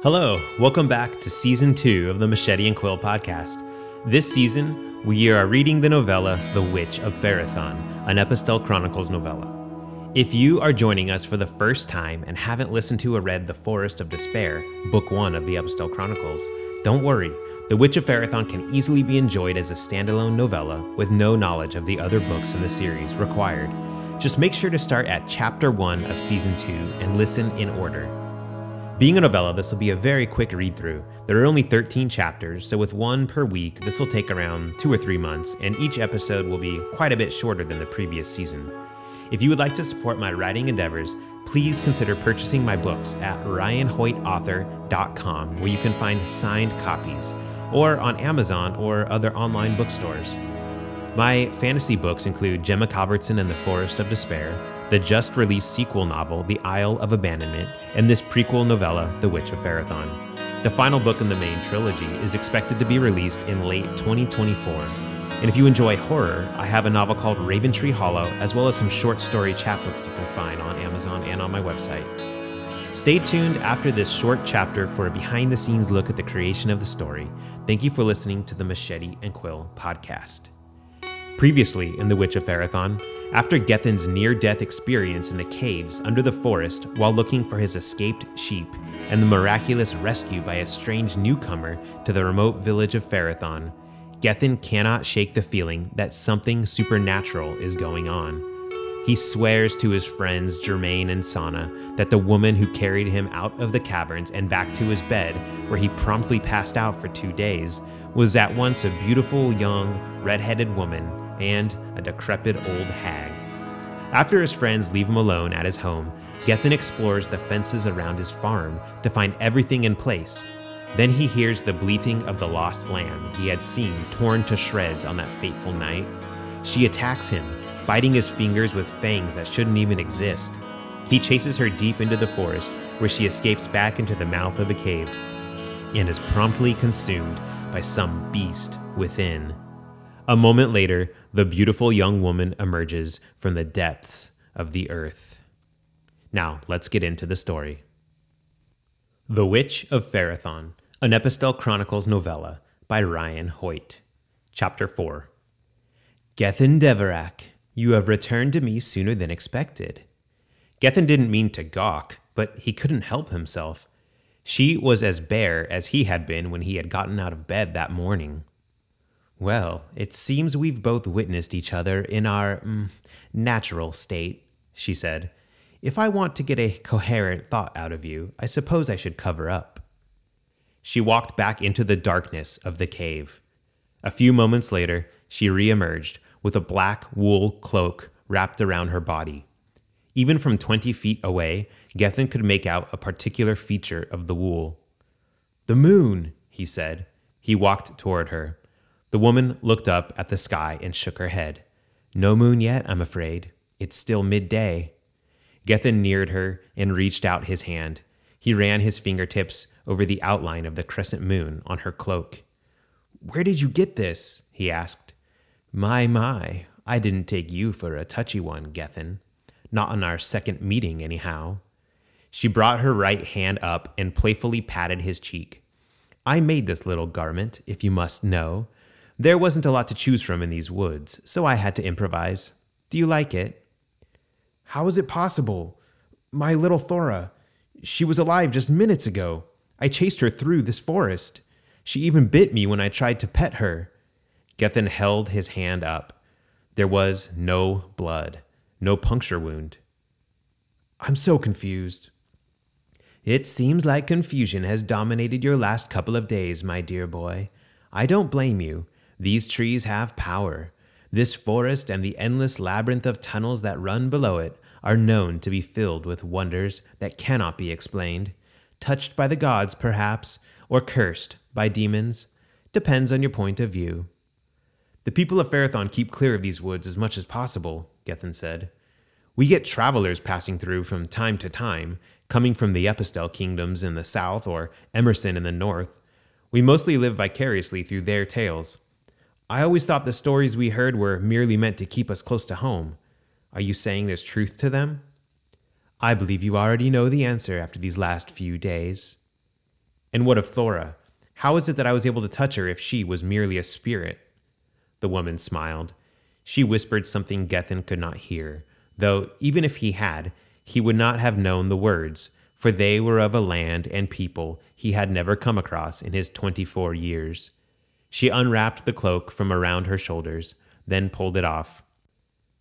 Hello, welcome back to season two of the Machete and Quill podcast. This season, we are reading the novella The Witch of Ferathan, an Aepistelle Chronicles novella. If you are joining us for the first time and haven't listened to or read The Forest of Despair, book one of the Aepistelle Chronicles, don't worry. The Witch of Ferathan can easily be enjoyed as a standalone novella with no knowledge of the other books in the series required. Just make sure to start at chapter 1 of season 2 and listen in order. Being a novella, this will be a very quick read through. There are only 13 chapters, so with one per week, this will take around two or three months, and each episode will be quite a bit shorter than the previous season. If you would like to support my writing endeavors, please consider purchasing my books at ryanhoytauthor.com, where you can find signed copies, or on Amazon or other online bookstores. My fantasy books include Gemma Calvertson and the Forest of Despair, the just released sequel novel, The Isle of Abandonment, and this prequel novella, The Witch of Ferathan. The final book in the main trilogy is expected to be released in late 2024. And if you enjoy horror, I have a novel called Raven Tree Hollow, as well as some short story chapbooks you can find on Amazon and on my website. Stay tuned after this short chapter for a behind the scenes look at the creation of the story. Thank you for listening to the Machete and Quill podcast. Previously in The Witch of Ferathan, after Gethin's near death experience in the caves under the forest while looking for his escaped sheep, and the miraculous rescue by a strange newcomer to the remote village of Ferathan, Gethin cannot shake the feeling that something supernatural is going on. He swears to his friends Germain and Sana that the woman who carried him out of the caverns and back to his bed, where he promptly passed out for two days, was at once a beautiful young, red headed woman and a decrepit old hag. After his friends leave him alone at his home, Gethin explores the fences around his farm to find everything in place. Then he hears the bleating of the lost lamb he had seen torn to shreds on that fateful night. She attacks him, biting his fingers with fangs that shouldn't even exist. He chases her deep into the forest, where she escapes back into the mouth of the cave and is promptly consumed by some beast within. A moment later, the beautiful young woman emerges from the depths of the earth. Now, let's get into the story. The Witch of Ferathan, an Aepistelle Chronicles novella by Ryan Hoyt. Chapter 4 Gethin Deverak, you have returned to me sooner than expected. Gethin didn't mean to gawk, but he couldn't help himself. She was as bare as he had been when he had gotten out of bed that morning. Well, it seems we've both witnessed each other in our mm, natural state, she said. If I want to get a coherent thought out of you, I suppose I should cover up. She walked back into the darkness of the cave. A few moments later, she reemerged with a black wool cloak wrapped around her body. Even from 20 feet away, Gethin could make out a particular feature of the wool. The moon, he said. He walked toward her. The woman looked up at the sky and shook her head. No moon yet, I'm afraid. It's still midday. Gethin neared her and reached out his hand. He ran his fingertips over the outline of the crescent moon on her cloak. Where did you get this? he asked. My, my, I didn't take you for a touchy one, Gethin. Not on our second meeting, anyhow. She brought her right hand up and playfully patted his cheek. I made this little garment, if you must know. There wasn't a lot to choose from in these woods, so I had to improvise. Do you like it? How is it possible? My little Thora. She was alive just minutes ago. I chased her through this forest. She even bit me when I tried to pet her. Gethin held his hand up. There was no blood, no puncture wound. I'm so confused. It seems like confusion has dominated your last couple of days, my dear boy. I don't blame you. These trees have power. This forest and the endless labyrinth of tunnels that run below it are known to be filled with wonders that cannot be explained. Touched by the gods, perhaps, or cursed by demons. Depends on your point of view. The people of Ferathan keep clear of these woods as much as possible, Gethin said. We get travelers passing through from time to time, coming from the Aepistelle kingdoms in the south or Emerson in the north. We mostly live vicariously through their tales. I always thought the stories we heard were merely meant to keep us close to home. Are you saying there's truth to them? I believe you already know the answer after these last few days. And what of Thora? How is it that I was able to touch her if she was merely a spirit? The woman smiled. She whispered something Gethin could not hear, though even if he had, he would not have known the words, for they were of a land and people he had never come across in his twenty four years. She unwrapped the cloak from around her shoulders, then pulled it off.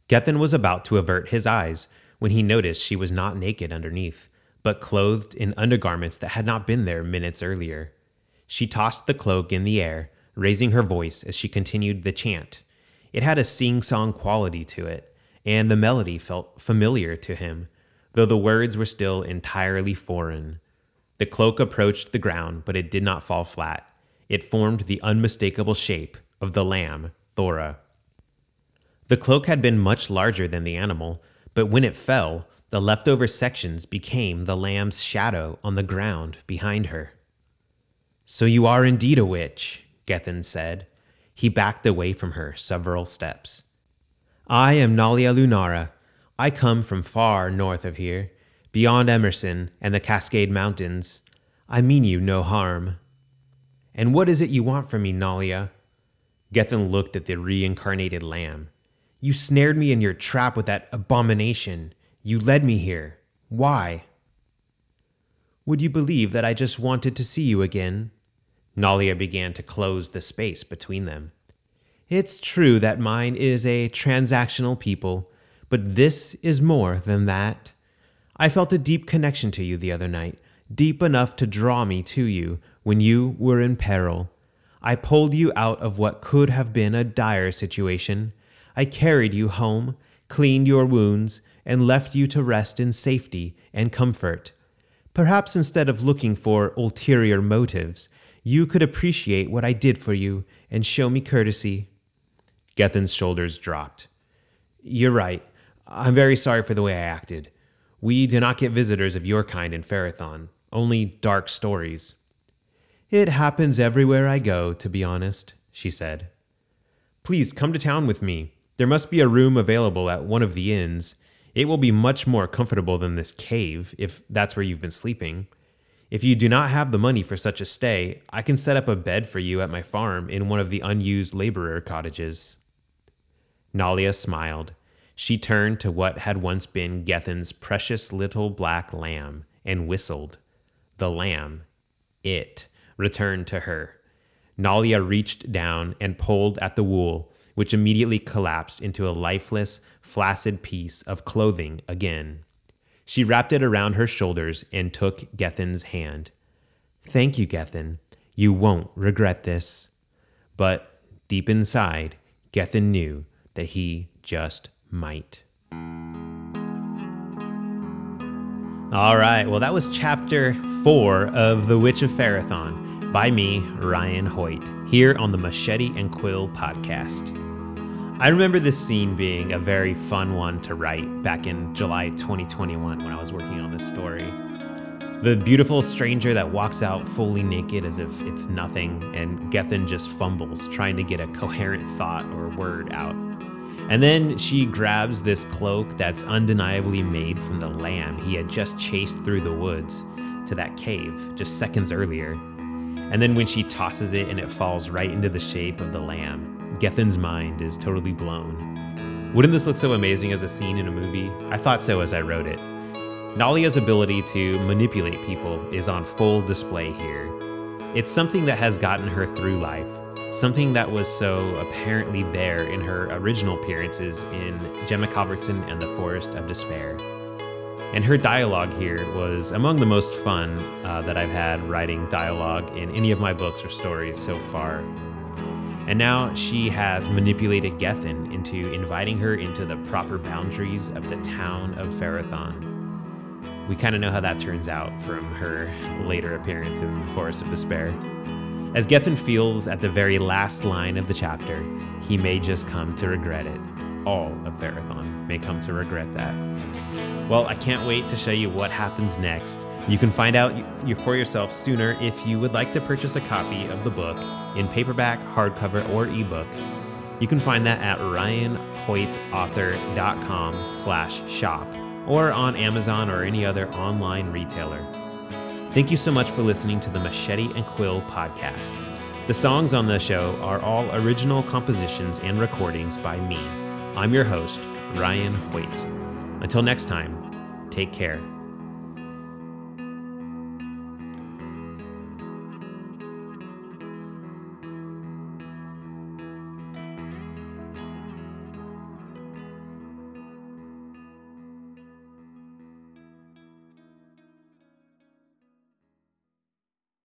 Gethin was about to avert his eyes when he noticed she was not naked underneath, but clothed in undergarments that had not been there minutes earlier. She tossed the cloak in the air, raising her voice as she continued the chant. It had a sing song quality to it, and the melody felt familiar to him, though the words were still entirely foreign. The cloak approached the ground, but it did not fall flat. It formed the unmistakable shape of the lamb, Thora. The cloak had been much larger than the animal, but when it fell, the leftover sections became the lamb's shadow on the ground behind her. So you are indeed a witch, Gethin said. He backed away from her several steps. I am Nalia Lunara. I come from far north of here, beyond Emerson and the Cascade Mountains. I mean you no harm. And what is it you want from me, Nalia? Gethin looked at the reincarnated lamb. You snared me in your trap with that abomination. You led me here. Why? Would you believe that I just wanted to see you again? Nalia began to close the space between them. It's true that mine is a transactional people, but this is more than that. I felt a deep connection to you the other night, deep enough to draw me to you when you were in peril. I pulled you out of what could have been a dire situation. I carried you home, cleaned your wounds, and left you to rest in safety and comfort. Perhaps instead of looking for ulterior motives, you could appreciate what I did for you and show me courtesy. Gethin's shoulders dropped. You're right. I'm very sorry for the way I acted. We do not get visitors of your kind in Ferathan, only dark stories. It happens everywhere I go, to be honest, she said. Please come to town with me. There must be a room available at one of the inns. It will be much more comfortable than this cave, if that's where you've been sleeping. If you do not have the money for such a stay, I can set up a bed for you at my farm in one of the unused laborer cottages. Nalia smiled. She turned to what had once been Gethin's precious little black lamb and whistled. The lamb, it, returned to her. Nalia reached down and pulled at the wool, which immediately collapsed into a lifeless, flaccid piece of clothing again. She wrapped it around her shoulders and took Gethin's hand. Thank you, Gethin. You won't regret this. But deep inside, Gethin knew that he just might. All right, well, that was chapter four of The Witch of Ferathan by me, Ryan Hoyt, here on the Machete and Quill podcast. I remember this scene being a very fun one to write back in July 2021 when I was working on this story. The beautiful stranger that walks out fully naked as if it's nothing, and Gethin just fumbles trying to get a coherent thought or word out. And then she grabs this cloak that's undeniably made from the lamb he had just chased through the woods to that cave just seconds earlier. And then when she tosses it and it falls right into the shape of the lamb, Gethin's mind is totally blown. Wouldn't this look so amazing as a scene in a movie? I thought so as I wrote it. Nalia's ability to manipulate people is on full display here. It's something that has gotten her through life, something that was so apparently there in her original appearances in Gemma Calvertson and the Forest of Despair. And her dialogue here was among the most fun uh, that I've had writing dialogue in any of my books or stories so far. And now she has manipulated Gethin into inviting her into the proper boundaries of the town of Ferathan. We kind of know how that turns out from her later appearance in the Forest of Despair. As Gethin feels at the very last line of the chapter, he may just come to regret it. All of Ferathan may come to regret that. Well, I can't wait to show you what happens next you can find out for yourself sooner if you would like to purchase a copy of the book in paperback, hardcover, or ebook. You can find that at ryanhoytauthor.com slash shop or on Amazon or any other online retailer. Thank you so much for listening to the Machete and Quill podcast. The songs on the show are all original compositions and recordings by me. I'm your host, Ryan Hoyt. Until next time, take care.